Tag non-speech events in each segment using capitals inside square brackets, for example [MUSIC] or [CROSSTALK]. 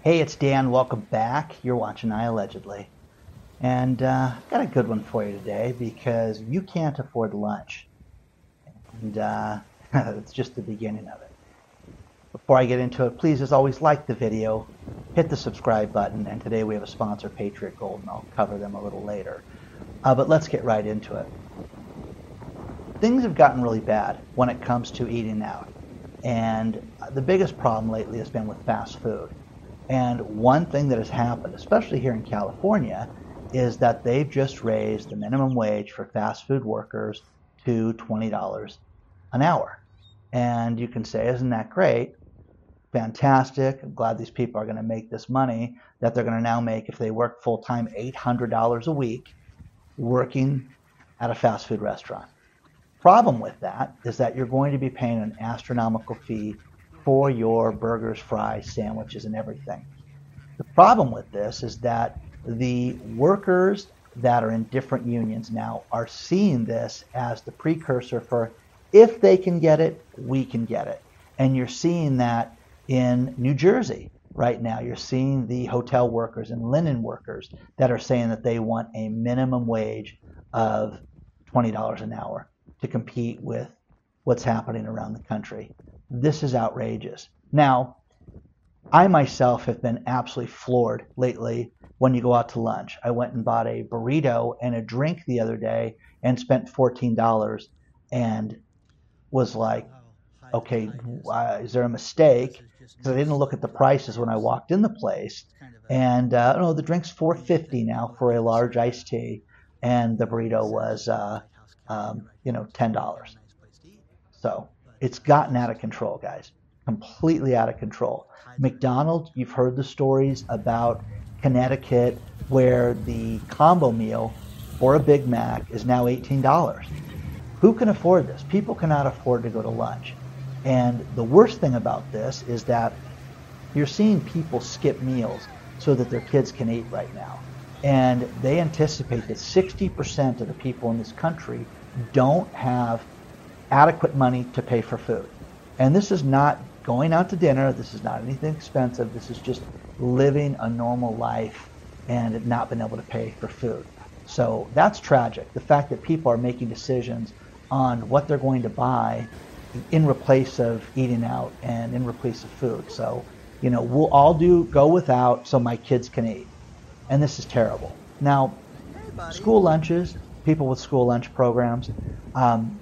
Hey, it's Dan. Welcome back. You're watching I Allegedly. And uh, got a good one for you today because you can't afford lunch. And uh, [LAUGHS] it's just the beginning of it. Before I get into it, please, as always, like the video, hit the subscribe button, and today we have a sponsor, Patriot Gold, and I'll cover them a little later. Uh, but let's get right into it. Things have gotten really bad when it comes to eating out. And the biggest problem lately has been with fast food. And one thing that has happened, especially here in California, is that they've just raised the minimum wage for fast food workers to $20 an hour. And you can say, isn't that great? Fantastic. I'm glad these people are going to make this money that they're going to now make if they work full time $800 a week working at a fast food restaurant. Problem with that is that you're going to be paying an astronomical fee for your burgers, fries, sandwiches, and everything. The problem with this is that the workers that are in different unions now are seeing this as the precursor for if they can get it, we can get it. And you're seeing that in New Jersey right now. You're seeing the hotel workers and linen workers that are saying that they want a minimum wage of $20 an hour to compete with what's happening around the country. This is outrageous. Now, I myself have been absolutely floored lately when you go out to lunch. I went and bought a burrito and a drink the other day and spent $14 and was like, okay, is there a mistake? Because I didn't look at the prices when I walked in the place. And uh, no, the drink's 4.50 now for a large iced tea, and the burrito was, uh, um, you know, ten dollars. So it's gotten out of control, guys. Completely out of control. McDonald's, you've heard the stories about Connecticut where the combo meal for a Big Mac is now $18. Who can afford this? People cannot afford to go to lunch. And the worst thing about this is that you're seeing people skip meals so that their kids can eat right now. And they anticipate that 60% of the people in this country don't have adequate money to pay for food. And this is not going out to dinner, this is not anything expensive, this is just living a normal life and not being able to pay for food. So that's tragic. The fact that people are making decisions on what they're going to buy in replace of eating out and in replace of food. So, you know, we'll all do go without so my kids can eat. And this is terrible. Now, school lunches, people with school lunch programs, um,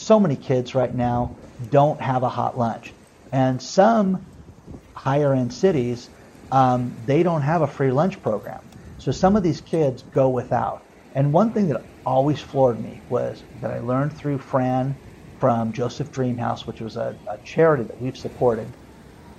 so many kids right now don't have a hot lunch. And some higher end cities um, they don't have a free lunch program. So some of these kids go without. And one thing that always floored me was that I learned through Fran from Joseph Dreamhouse, which was a, a charity that we've supported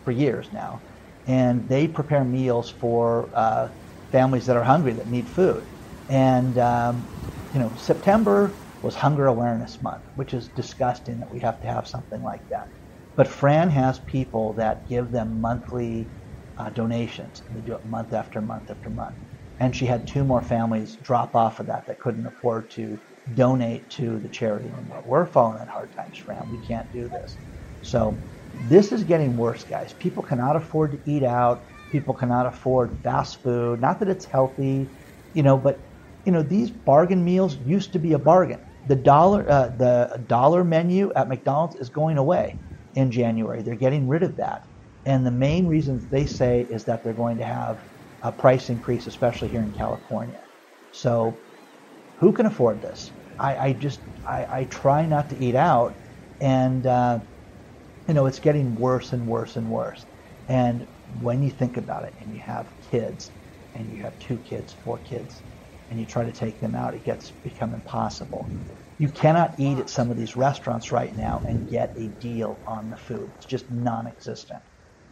for years now. And they prepare meals for uh, families that are hungry that need food. And, um, you know, September was Hunger Awareness Month, which is disgusting that we have to have something like that. But Fran has people that give them monthly uh, donations. And they do it month after month after month. And she had two more families drop off of that that couldn't afford to donate to the charity anymore. We're falling in hard times, Fran. We can't do this. So this is getting worse, guys. People cannot afford to eat out. People cannot afford fast food. Not that it's healthy, you know, but you know these bargain meals used to be a bargain. The dollar, uh, the dollar menu at McDonald's is going away in January. They're getting rid of that. And the main reason they say is that they're going to have a price increase, especially here in California. So who can afford this? I, I just, I, I, try not to eat out. And, uh, you know, it's getting worse and worse and worse. And when you think about it and you have kids and you have two kids, four kids, and you try to take them out, it gets become impossible. You cannot eat at some of these restaurants right now and get a deal on the food. It's just non-existent.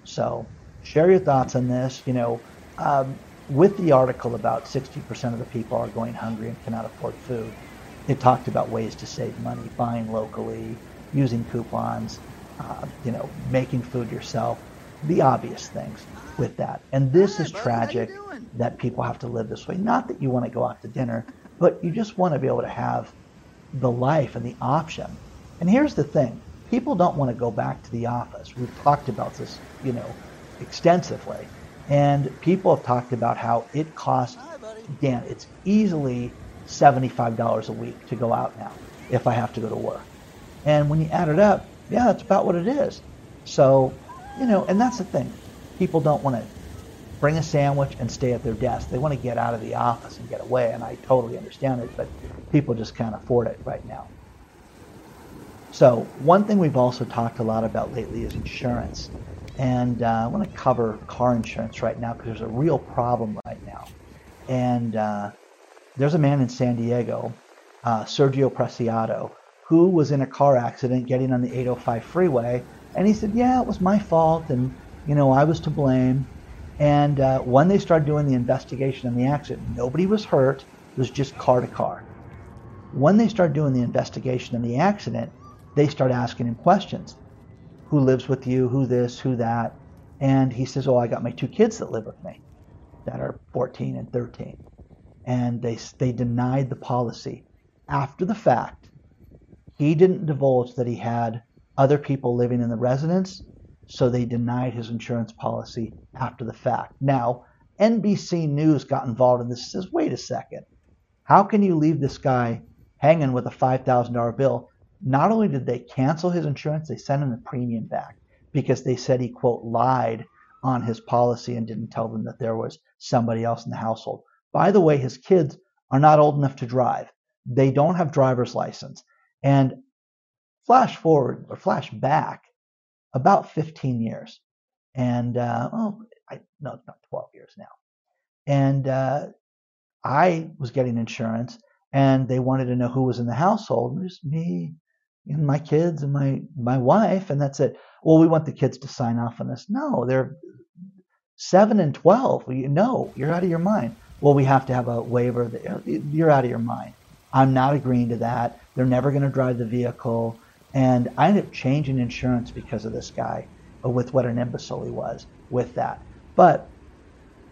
So share your thoughts on this. You know, um, with the article about 60% of the people are going hungry and cannot afford food, it talked about ways to save money, buying locally, using coupons, uh, you know, making food yourself, the obvious things with that. And this Hi, is tragic that people have to live this way. Not that you want to go out to dinner, but you just want to be able to have the life and the option. And here's the thing people don't want to go back to the office. We've talked about this, you know, extensively. And people have talked about how it costs, Dan, it's easily $75 a week to go out now if I have to go to work. And when you add it up, yeah, that's about what it is. So, you know, and that's the thing. People don't want to bring a sandwich and stay at their desk. They want to get out of the office and get away, and I totally understand it, but people just can't afford it right now. So, one thing we've also talked a lot about lately is insurance. And uh, I want to cover car insurance right now because there's a real problem right now. And uh, there's a man in San Diego, uh, Sergio Preciado, who was in a car accident getting on the 805 freeway. And he said, Yeah, it was my fault. And, you know, I was to blame. And uh, when they started doing the investigation on the accident, nobody was hurt. It was just car to car. When they started doing the investigation on the accident, they start asking him questions. Who lives with you? Who this? Who that? And he says, Oh, I got my two kids that live with me that are 14 and 13. And they, they denied the policy. After the fact, he didn't divulge that he had other people living in the residence so they denied his insurance policy after the fact. Now, NBC News got involved in this says, wait a second. How can you leave this guy hanging with a $5,000 bill? Not only did they cancel his insurance, they sent him the premium back because they said he, quote, lied on his policy and didn't tell them that there was somebody else in the household. By the way, his kids are not old enough to drive. They don't have driver's license. And flash forward or flash back about 15 years. And, uh, oh, I, no, it's not 12 years now. And uh, I was getting insurance and they wanted to know who was in the household. Just me and my kids and my, my wife, and that's it. Well, we want the kids to sign off on this. No, they're seven and 12. You, no, you're out of your mind. Well, we have to have a waiver. That, you're out of your mind. I'm not agreeing to that. They're never going to drive the vehicle. And I ended up changing insurance because of this guy, with what an imbecile he was with that. But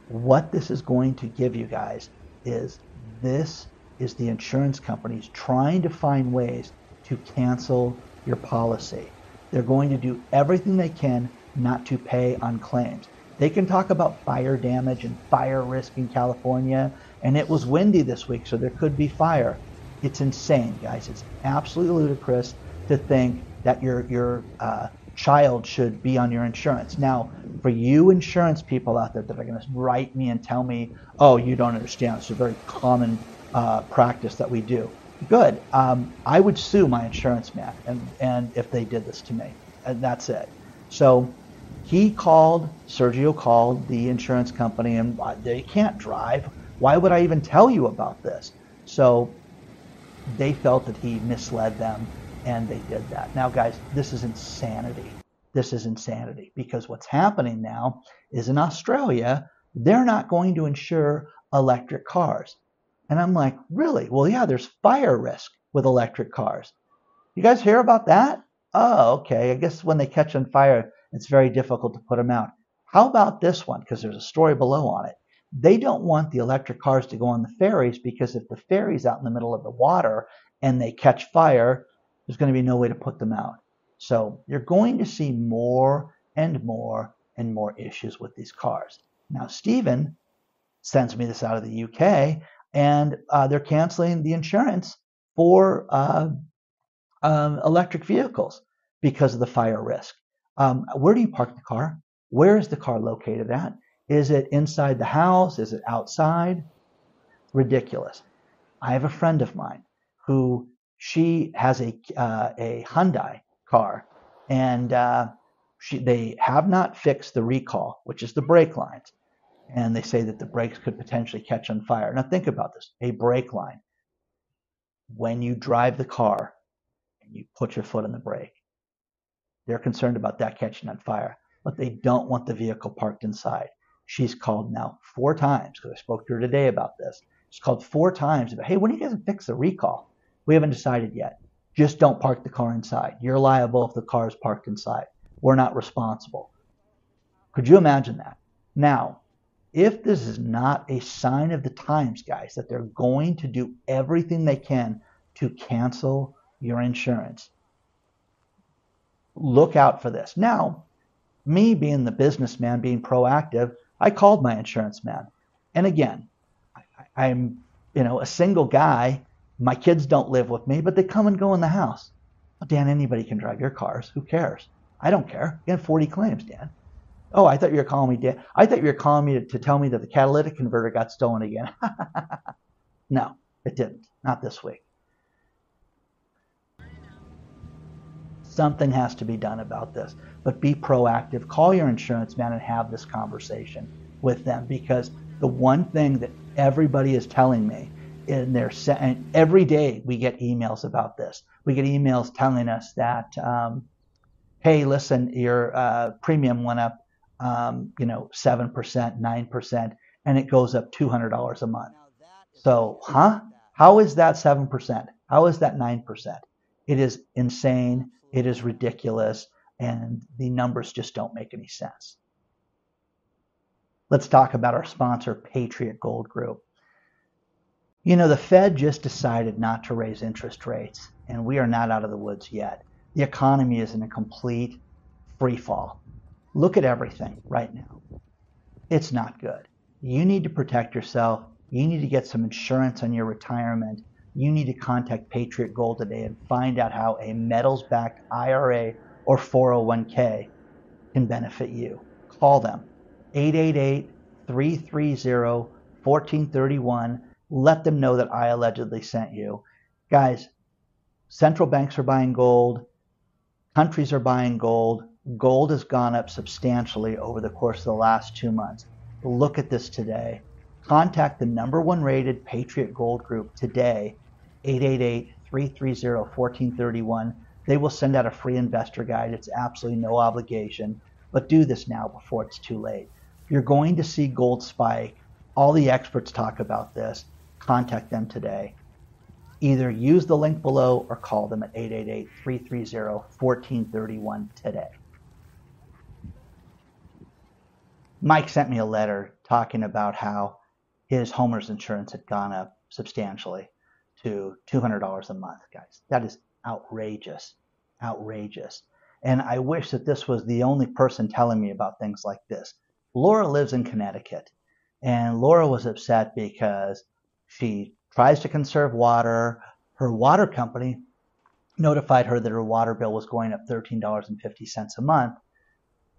what this is going to give you guys is this is the insurance companies trying to find ways to cancel your policy. They're going to do everything they can not to pay on claims. They can talk about fire damage and fire risk in California, and it was windy this week, so there could be fire. It's insane, guys. It's absolutely ludicrous to think that your your uh, child should be on your insurance. Now, for you insurance people out there that are going to write me and tell me, "Oh, you don't understand," it's a very common uh, practice that we do. Good. Um, I would sue my insurance man, and and if they did this to me, and that's it. So he called, Sergio called the insurance company, and they can't drive. Why would I even tell you about this? So they felt that he misled them and they did that. Now, guys, this is insanity. This is insanity because what's happening now is in Australia, they're not going to insure electric cars. And I'm like, really? Well, yeah, there's fire risk with electric cars. You guys hear about that? Oh, okay. I guess when they catch on fire, it's very difficult to put them out. How about this one? Because there's a story below on it. They don't want the electric cars to go on the ferries because if the ferry's out in the middle of the water and they catch fire, there's going to be no way to put them out. So you're going to see more and more and more issues with these cars. Now, Stephen sends me this out of the UK, and uh, they're canceling the insurance for uh, um, electric vehicles because of the fire risk. Um, where do you park the car? Where is the car located at? Is it inside the house? Is it outside? Ridiculous. I have a friend of mine who she has a uh, a Hyundai car, and uh, she, they have not fixed the recall, which is the brake lines, and they say that the brakes could potentially catch on fire. Now think about this: a brake line. When you drive the car and you put your foot on the brake, they're concerned about that catching on fire, but they don't want the vehicle parked inside. She's called now four times because I spoke to her today about this. She's called four times about, hey, when are you guys fix the recall? We haven't decided yet. Just don't park the car inside. You're liable if the car is parked inside. We're not responsible. Could you imagine that? Now, if this is not a sign of the times, guys, that they're going to do everything they can to cancel your insurance, look out for this. Now, me being the businessman, being proactive, I called my insurance man. And again, I'm, you know, a single guy. My kids don't live with me, but they come and go in the house. Well, Dan, anybody can drive your cars. Who cares? I don't care. You had 40 claims, Dan. Oh, I thought you were calling me Dan. I thought you were calling me to, to tell me that the catalytic converter got stolen again. [LAUGHS] no, it didn't. Not this week. Something has to be done about this. But be proactive. Call your insurance man and have this conversation with them because the one thing that everybody is telling me in their and every day we get emails about this. We get emails telling us that, um, hey, listen, your uh, premium went up, um, you know, seven percent, nine percent, and it goes up two hundred dollars a month. So, huh? How is that seven percent? How is that nine percent? It is insane. It is ridiculous, and the numbers just don't make any sense. Let's talk about our sponsor, Patriot Gold Group. You know, the Fed just decided not to raise interest rates, and we are not out of the woods yet. The economy is in a complete free fall. Look at everything right now. It's not good. You need to protect yourself. You need to get some insurance on your retirement. You need to contact Patriot Gold today and find out how a metals backed IRA or 401k can benefit you. Call them 888 330 1431. Let them know that I allegedly sent you. Guys, central banks are buying gold, countries are buying gold. Gold has gone up substantially over the course of the last two months. Look at this today. Contact the number one rated Patriot Gold Group today, 888 330 1431. They will send out a free investor guide. It's absolutely no obligation, but do this now before it's too late. You're going to see gold spike. All the experts talk about this. Contact them today. Either use the link below or call them at 888 330 1431 today. Mike sent me a letter talking about how his homeowner's insurance had gone up substantially to $200 a month, guys. That is outrageous. Outrageous. And I wish that this was the only person telling me about things like this. Laura lives in Connecticut, and Laura was upset because she tries to conserve water. Her water company notified her that her water bill was going up $13.50 a month.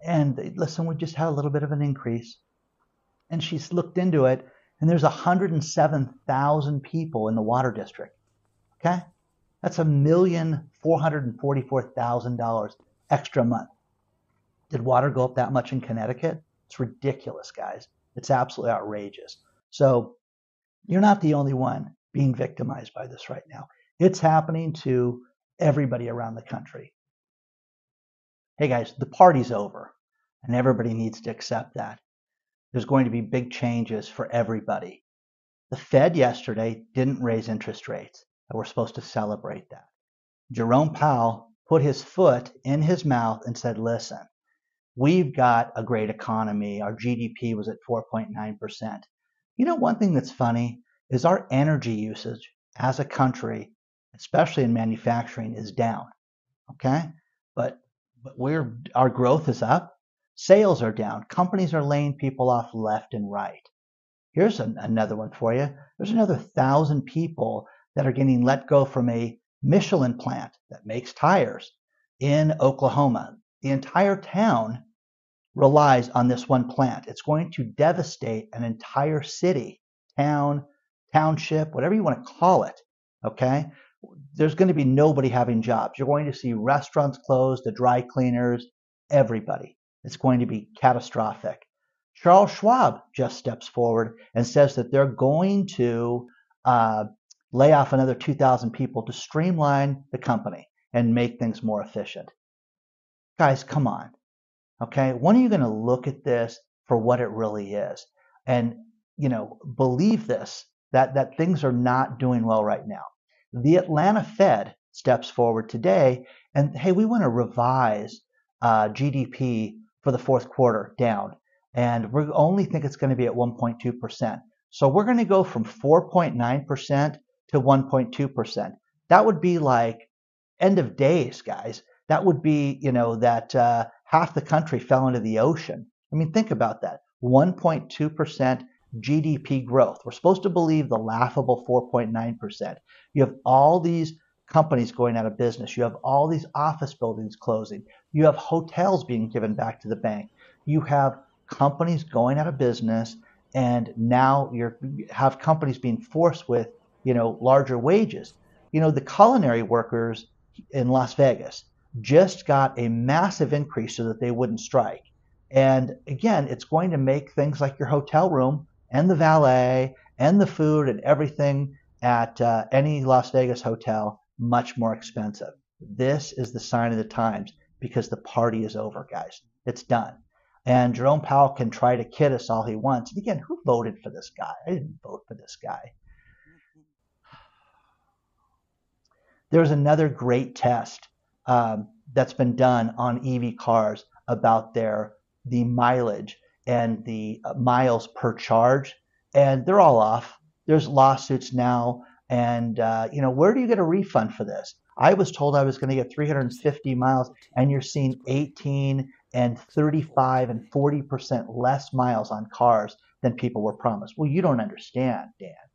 And they, listen, we just had a little bit of an increase. And she's looked into it, and there's 107,000 people in the water district. Okay? That's a million four hundred and forty-four thousand dollars extra a month. Did water go up that much in Connecticut? It's ridiculous, guys. It's absolutely outrageous. So you're not the only one being victimized by this right now. It's happening to everybody around the country. Hey guys, the party's over, and everybody needs to accept that. There's going to be big changes for everybody. The Fed yesterday didn't raise interest rates, and we're supposed to celebrate that. Jerome Powell put his foot in his mouth and said, listen, we've got a great economy. Our GDP was at 4.9%. You know, one thing that's funny is our energy usage as a country, especially in manufacturing, is down. Okay? But but we're our growth is up. Sales are down. Companies are laying people off left and right. Here's an, another one for you. There's another thousand people that are getting let go from a Michelin plant that makes tires in Oklahoma. The entire town relies on this one plant. It's going to devastate an entire city, town, township, whatever you want to call it. Okay? There's going to be nobody having jobs. You're going to see restaurants closed, the dry cleaners, everybody. It's going to be catastrophic. Charles Schwab just steps forward and says that they're going to uh, lay off another 2,000 people to streamline the company and make things more efficient. Guys, come on. Okay, when are you going to look at this for what it really is, and you know believe this that that things are not doing well right now? The Atlanta Fed steps forward today, and hey, we want to revise uh, GDP for the fourth quarter down, and we only think it's going to be at 1.2 percent. So we're going to go from 4.9 percent to 1.2 percent. That would be like end of days, guys. That would be, you know, that uh, half the country fell into the ocean. I mean, think about that. 1.2% GDP growth. We're supposed to believe the laughable 4.9%. You have all these companies going out of business. You have all these office buildings closing. You have hotels being given back to the bank. You have companies going out of business and now you have companies being forced with, you know, larger wages. You know, the culinary workers in Las Vegas just got a massive increase so that they wouldn't strike. And again, it's going to make things like your hotel room and the valet and the food and everything at uh, any Las Vegas hotel much more expensive. This is the sign of the times because the party is over, guys. It's done. And Jerome Powell can try to kid us all he wants. And again, who voted for this guy? I didn't vote for this guy. There's another great test um, that's been done on EV cars about their the mileage and the uh, miles per charge, and they're all off. There's lawsuits now, and uh, you know where do you get a refund for this? I was told I was going to get 350 miles, and you're seeing 18 and 35 and 40 percent less miles on cars than people were promised. Well, you don't understand, Dan.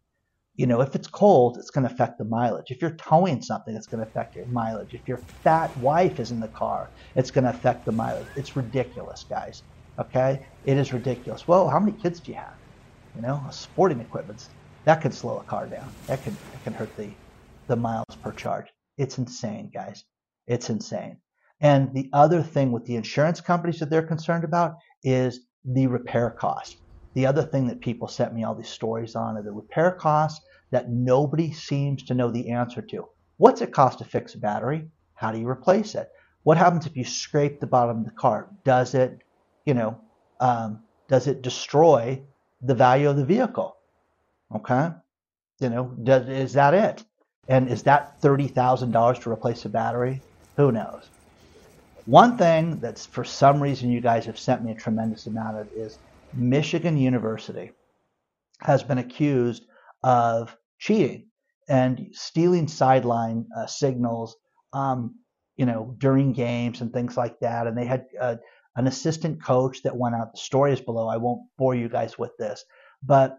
You know, if it's cold, it's going to affect the mileage. If you're towing something, it's going to affect your mileage. If your fat wife is in the car, it's going to affect the mileage. It's ridiculous, guys. Okay? It is ridiculous. Well, how many kids do you have? You know, sporting equipment. That could slow a car down. That can that can hurt the the miles per charge. It's insane, guys. It's insane. And the other thing with the insurance companies that they're concerned about is the repair cost. The other thing that people sent me all these stories on are the repair costs that nobody seems to know the answer to. What's it cost to fix a battery? How do you replace it? What happens if you scrape the bottom of the car? Does it you know, um, does it destroy the value of the vehicle? Okay, you know, does, is that it? And is that thirty thousand dollars to replace a battery? Who knows? One thing that's for some reason you guys have sent me a tremendous amount of is Michigan University has been accused of cheating and stealing sideline uh, signals, um, you know, during games and things like that. And they had uh, an assistant coach that went out. The story is below. I won't bore you guys with this. But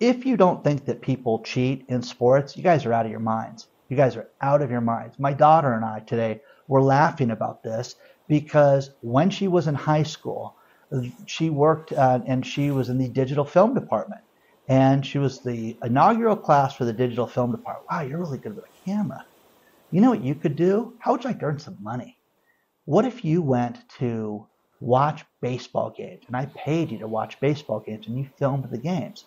if you don't think that people cheat in sports, you guys are out of your minds. You guys are out of your minds. My daughter and I today were laughing about this because when she was in high school, she worked uh, and she was in the digital film department. And she was the inaugural class for the digital film department. Wow, you're really good with a camera. You know what you could do? How would you like to earn some money? What if you went to watch baseball games and I paid you to watch baseball games and you filmed the games?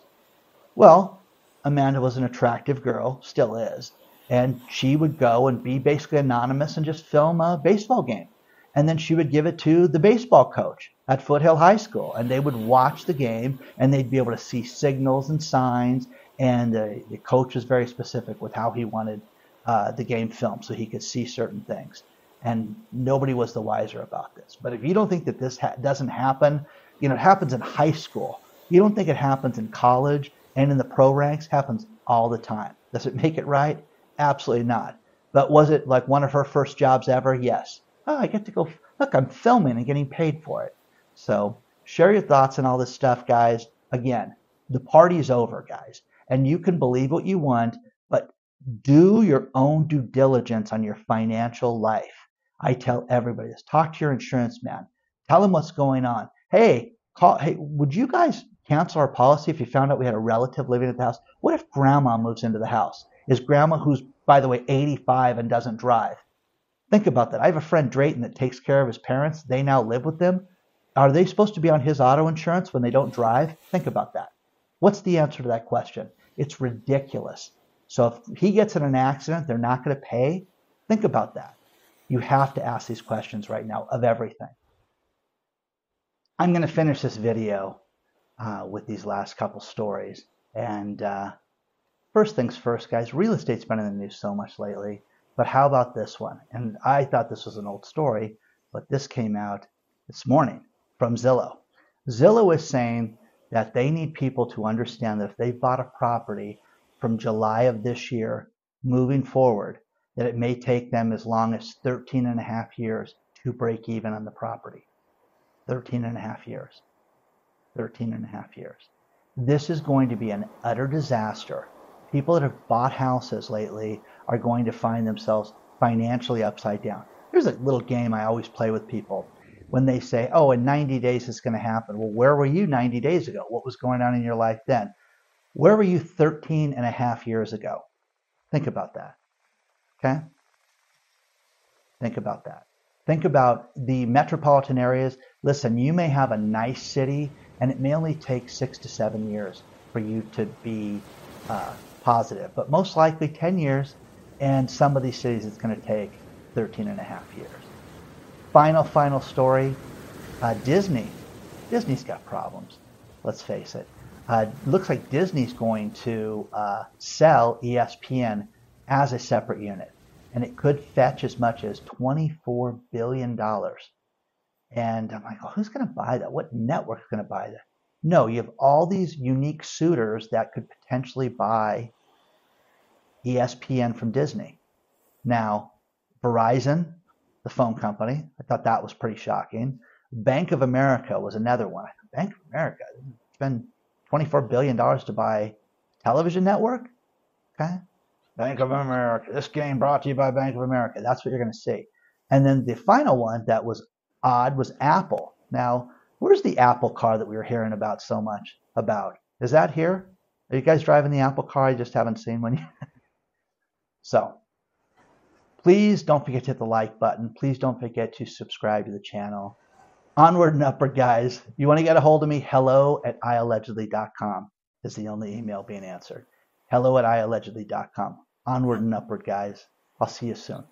Well, Amanda was an attractive girl, still is, and she would go and be basically anonymous and just film a baseball game. And then she would give it to the baseball coach at Foothill High School, and they would watch the game and they'd be able to see signals and signs. And uh, the coach was very specific with how he wanted uh, the game filmed so he could see certain things and nobody was the wiser about this. But if you don't think that this ha- doesn't happen, you know, it happens in high school. You don't think it happens in college and in the pro ranks, happens all the time. Does it make it right? Absolutely not. But was it like one of her first jobs ever? Yes. Oh, I get to go, look, I'm filming and getting paid for it. So share your thoughts on all this stuff, guys. Again, the party's over, guys. And you can believe what you want, but do your own due diligence on your financial life. I tell everybody this. Talk to your insurance man. Tell him what's going on. Hey, call. Hey, would you guys cancel our policy if you found out we had a relative living at the house? What if grandma moves into the house? Is grandma, who's by the way 85 and doesn't drive? Think about that. I have a friend Drayton that takes care of his parents. They now live with them. Are they supposed to be on his auto insurance when they don't drive? Think about that. What's the answer to that question? It's ridiculous. So if he gets in an accident, they're not going to pay. Think about that. You have to ask these questions right now of everything. I'm going to finish this video uh, with these last couple stories. And uh, first things first, guys, real estate's been in the news so much lately. But how about this one? And I thought this was an old story, but this came out this morning from Zillow. Zillow is saying that they need people to understand that if they bought a property from July of this year moving forward, that it may take them as long as 13 and a half years to break even on the property. 13 and a half years. 13 and a half years. This is going to be an utter disaster. People that have bought houses lately are going to find themselves financially upside down. Here's a little game I always play with people. When they say, oh, in 90 days it's going to happen. Well, where were you 90 days ago? What was going on in your life then? Where were you 13 and a half years ago? Think about that. Okay? Think about that. Think about the metropolitan areas. Listen, you may have a nice city, and it may only take six to seven years for you to be uh, positive, but most likely 10 years, and some of these cities it's going to take 13 and a half years. Final, final story uh, Disney. Disney's got problems, let's face it. Uh, looks like Disney's going to uh, sell ESPN as a separate unit, and it could fetch as much as $24 billion. And I'm like, oh, who's going to buy that? What network's going to buy that? No, you have all these unique suitors that could potentially buy ESPN from Disney. Now, Verizon, the phone company, I thought that was pretty shocking. Bank of America was another one. Bank of America, spend $24 billion to buy television network? Okay. Bank of America. This game brought to you by Bank of America. That's what you're going to see. And then the final one that was odd was Apple. Now, where's the Apple car that we were hearing about so much about? Is that here? Are you guys driving the Apple car? I just haven't seen one yet. So, please don't forget to hit the like button. Please don't forget to subscribe to the channel. Onward and upward, guys. You want to get a hold of me? Hello at iallegedly.com is the only email being answered. Hello at iallegedly.com. Onward and upward, guys. I'll see you soon.